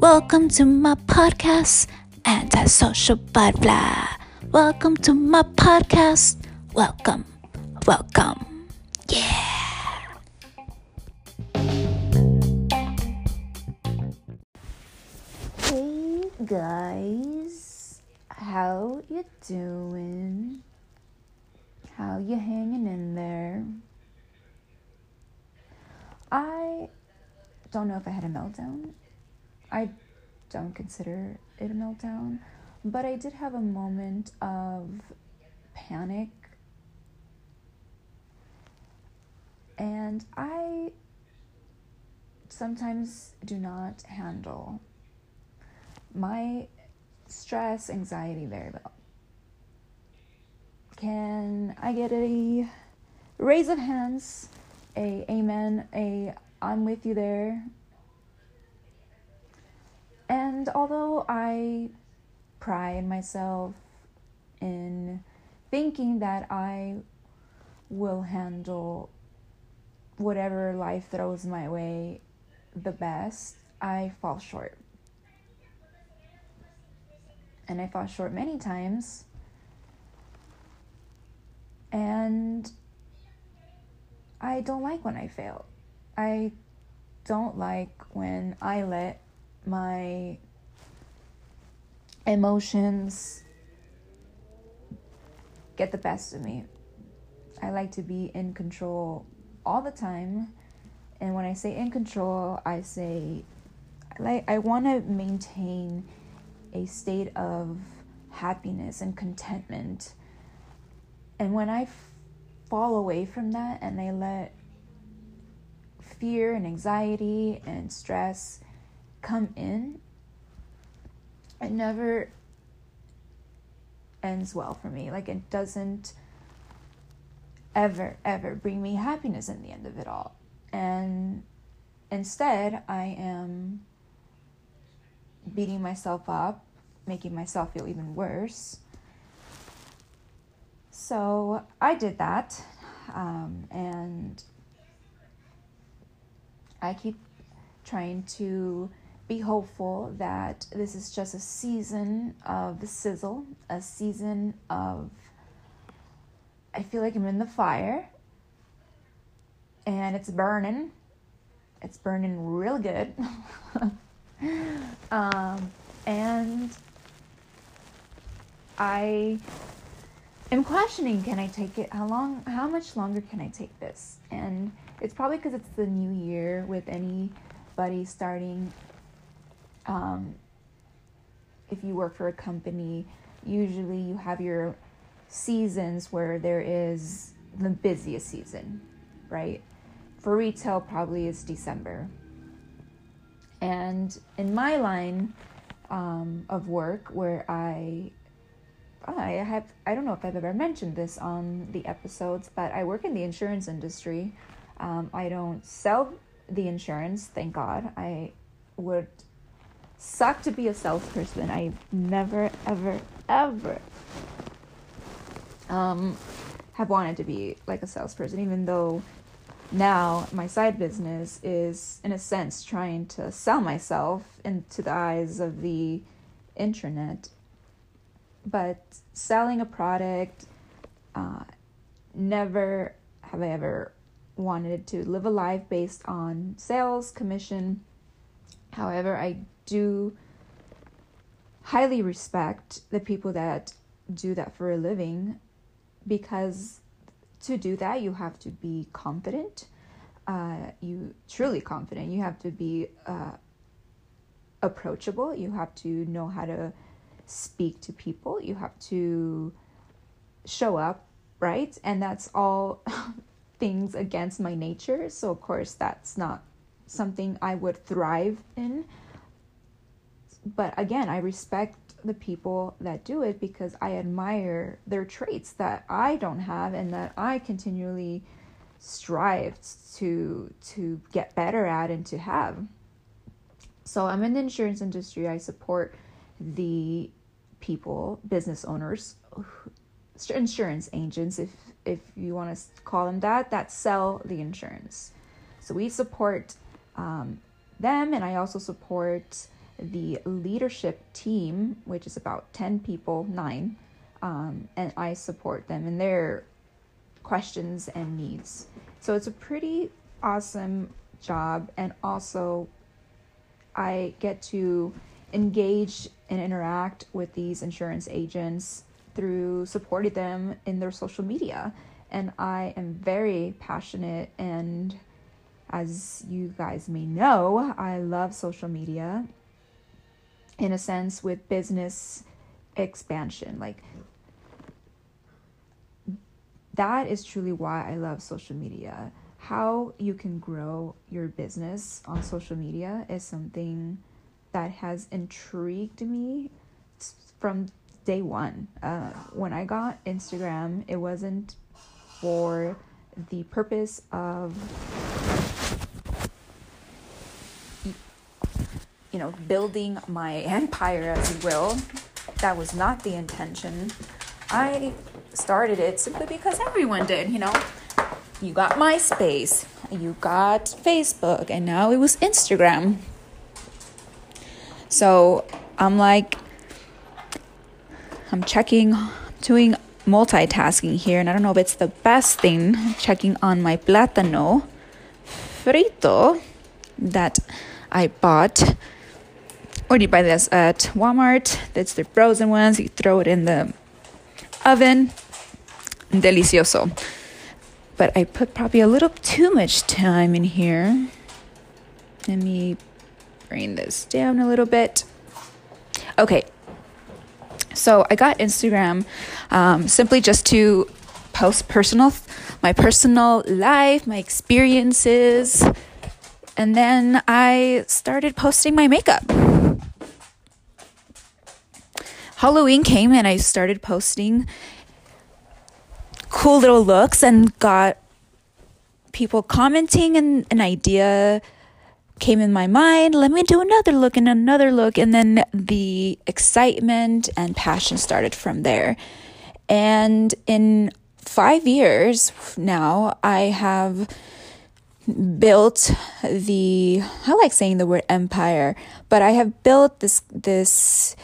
Welcome to my podcast, Antisocial Butterfly. Welcome to my podcast. Welcome, welcome. Yeah. Hey guys, how you doing? How you hanging in there? I don't know if I had a meltdown. I don't consider it a meltdown, but I did have a moment of panic. And I sometimes do not handle my stress, anxiety very well. Can I get a raise of hands, a amen, a I'm with you there? And although I pride myself in thinking that I will handle whatever life throws my way the best, I fall short. And I fall short many times. And I don't like when I fail. I don't like when I let my emotions get the best of me. I like to be in control all the time. And when I say in control, I say like I want to maintain a state of happiness and contentment. And when I fall away from that and I let fear and anxiety and stress come in, it never ends well for me. Like it doesn't ever, ever bring me happiness in the end of it all. And instead, I am beating myself up, making myself feel even worse. So I did that. Um, and I keep trying to be hopeful that this is just a season of the sizzle, a season of. I feel like I'm in the fire and it's burning. It's burning real good. um, and I am questioning can I take it? How long, how much longer can I take this? And it's probably because it's the new year with anybody starting. Um, if you work for a company, usually you have your seasons where there is the busiest season, right? For retail, probably is December. And in my line um, of work, where I I have I don't know if I've ever mentioned this on the episodes, but I work in the insurance industry. Um, I don't sell the insurance, thank God. I would suck to be a salesperson. I never, ever, ever um, have wanted to be like a salesperson, even though now my side business is, in a sense, trying to sell myself into the eyes of the internet. But selling a product, uh, never have I ever wanted to live a life based on sales, commission. However, I do highly respect the people that do that for a living because to do that you have to be confident. Uh, you truly confident. You have to be uh, approachable. You have to know how to speak to people you have to show up right and that's all things against my nature. So, of course, that's not something I would thrive in. But again, I respect the people that do it because I admire their traits that I don't have and that I continually strive to to get better at and to have. So I'm in the insurance industry. I support the people, business owners, insurance agents if if you want to call them that, that sell the insurance. So we support um, them, and I also support the leadership team, which is about 10 people, nine, um, and I support them in their questions and needs. So it's a pretty awesome job, and also I get to engage and interact with these insurance agents through supporting them in their social media. And I am very passionate, and as you guys may know, I love social media in a sense with business expansion. Like, that is truly why I love social media. How you can grow your business on social media is something that has intrigued me from day one. Uh, when I got Instagram, it wasn't for the purpose of you know building my empire as you will. That was not the intention. I started it simply because everyone did you know. You got myspace you got facebook and now it was instagram so I'm like, I'm checking, doing multitasking here, and I don't know if it's the best thing. Checking on my plátano frito that I bought. Or you buy this at Walmart? That's the frozen ones. You throw it in the oven. Delicioso. But I put probably a little too much time in here. Let me bring this down a little bit. Okay, so I got Instagram um, simply just to post personal, my personal life, my experiences, and then I started posting my makeup. Halloween came and I started posting cool little looks and got people commenting and an idea came in my mind, let me do another look and another look. And then the excitement and passion started from there. And in five years now, I have built the I like saying the word empire, but I have built this this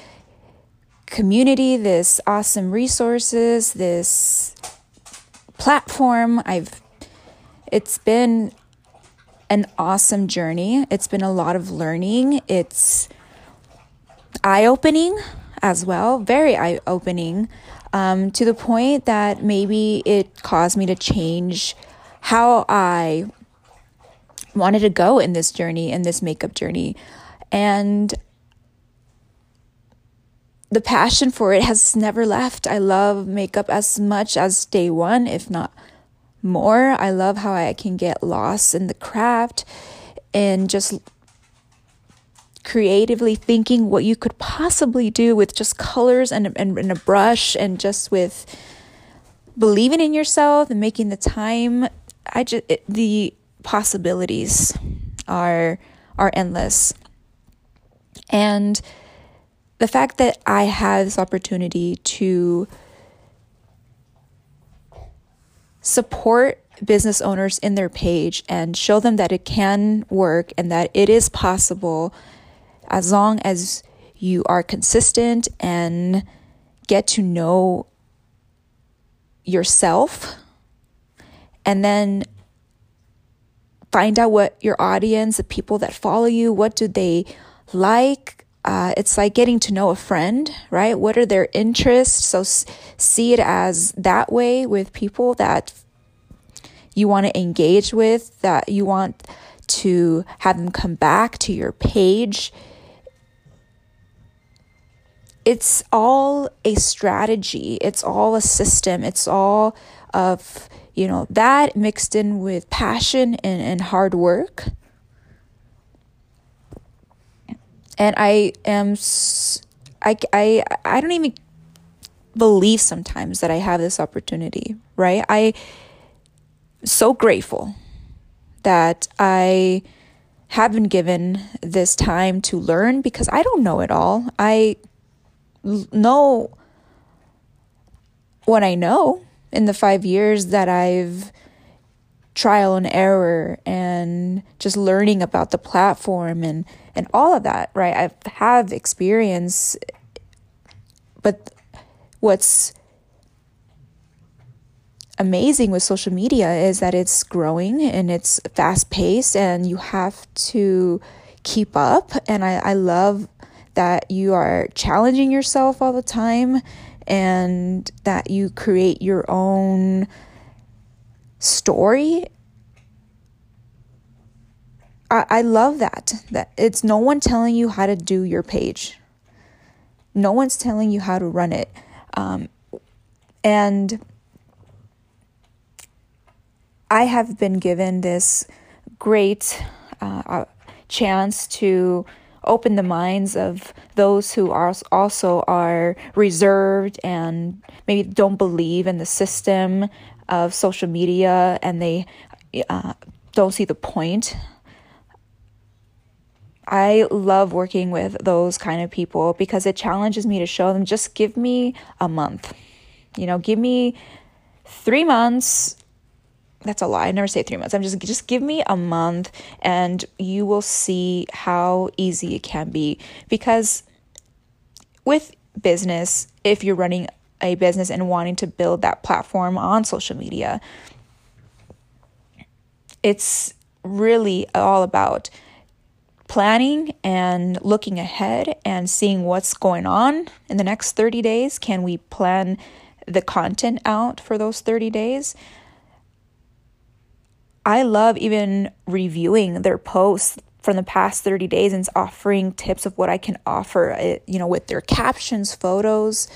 community, this awesome resources, this platform. I've it's been an awesome journey. It's been a lot of learning. It's eye opening as well, very eye opening, um, to the point that maybe it caused me to change how I wanted to go in this journey, in this makeup journey. And the passion for it has never left. I love makeup as much as day one, if not more. I love how I can get lost in the craft and just creatively thinking what you could possibly do with just colors and, and, and a brush and just with believing in yourself and making the time. I just it, the possibilities are are endless. And the fact that I have this opportunity to support business owners in their page and show them that it can work and that it is possible as long as you are consistent and get to know yourself and then find out what your audience the people that follow you what do they like uh, it's like getting to know a friend, right? What are their interests? So s- see it as that way with people that you want to engage with, that you want to have them come back to your page. It's all a strategy, it's all a system, it's all of, you know, that mixed in with passion and, and hard work and I am I I I don't even believe sometimes that I have this opportunity, right? I so grateful that I have been given this time to learn because I don't know it all. I know what I know in the 5 years that I've trial and error and just learning about the platform and and all of that right? I have experience but what's amazing with social media is that it's growing and it's fast paced and you have to keep up. And I, I love that you are challenging yourself all the time and that you create your own story I, I love that that it's no one telling you how to do your page. No one's telling you how to run it. Um, and i have been given this great uh, chance to open the minds of those who are also are reserved and maybe don't believe in the system of social media and they uh, don't see the point. I love working with those kind of people because it challenges me to show them just give me a month. You know, give me three months that's a lie. I never say three months. I'm just just give me a month and you will see how easy it can be. Because with business, if you're running a business and wanting to build that platform on social media, it's really all about planning and looking ahead and seeing what's going on in the next 30 days. Can we plan the content out for those 30 days? I love even reviewing their posts from the past 30 days and offering tips of what I can offer, uh, you know, with their captions, photos.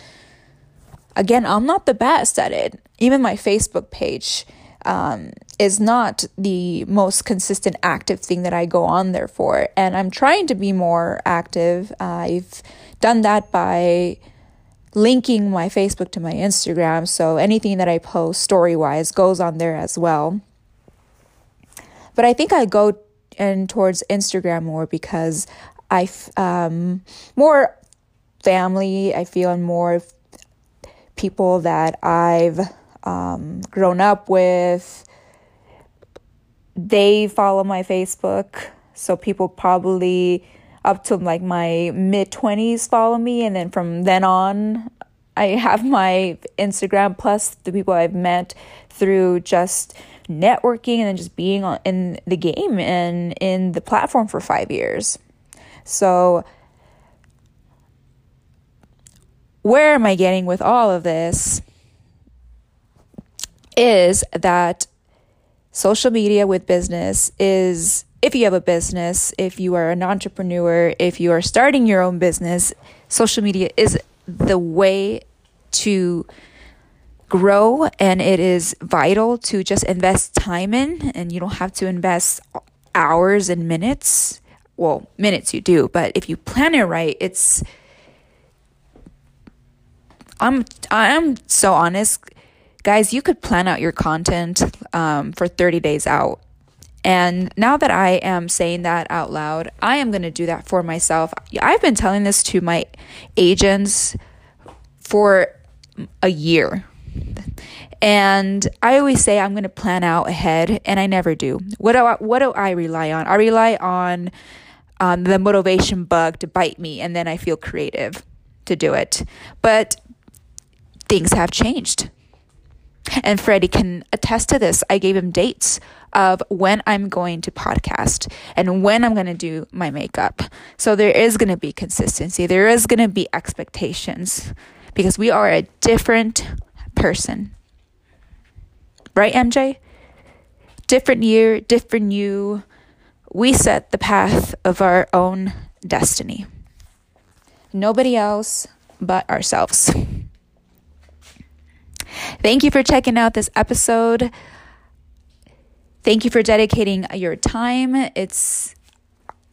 Again, I'm not the best at it. Even my Facebook page um, is not the most consistent active thing that I go on there for. And I'm trying to be more active. Uh, I've done that by linking my Facebook to my Instagram. So anything that I post story wise goes on there as well. But I think I go in towards Instagram more because I um more family. I feel and more people that I've um, grown up with. They follow my Facebook, so people probably up to like my mid 20s follow me and then from then on I have my Instagram plus the people I've met through just networking and then just being on, in the game and in the platform for five years. So, where am I getting with all of this? Is that social media with business is if you have a business, if you are an entrepreneur, if you are starting your own business, social media is the way to grow and it is vital to just invest time in and you don't have to invest hours and minutes well minutes you do but if you plan it right it's i'm i'm so honest guys you could plan out your content um, for 30 days out and now that i am saying that out loud i am going to do that for myself i've been telling this to my agents for a year and I always say I'm going to plan out ahead, and I never do. What do I, what do I rely on? I rely on um, the motivation bug to bite me, and then I feel creative to do it. But things have changed. And Freddie can attest to this. I gave him dates of when I'm going to podcast and when I'm going to do my makeup. So there is going to be consistency. There is going to be expectations because we are a different person. Right, MJ? Different year, different you. We set the path of our own destiny. Nobody else but ourselves. Thank you for checking out this episode. Thank you for dedicating your time. It's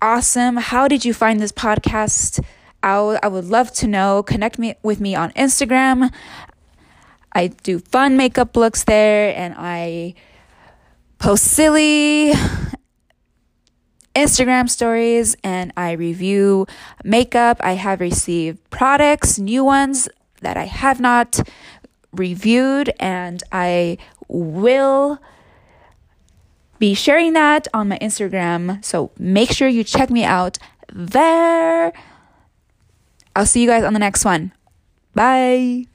awesome. How did you find this podcast? i would love to know. Connect me with me on Instagram I do fun makeup looks there and I post silly Instagram stories and I review makeup. I have received products, new ones that I have not reviewed, and I will be sharing that on my Instagram. So make sure you check me out there. I'll see you guys on the next one. Bye.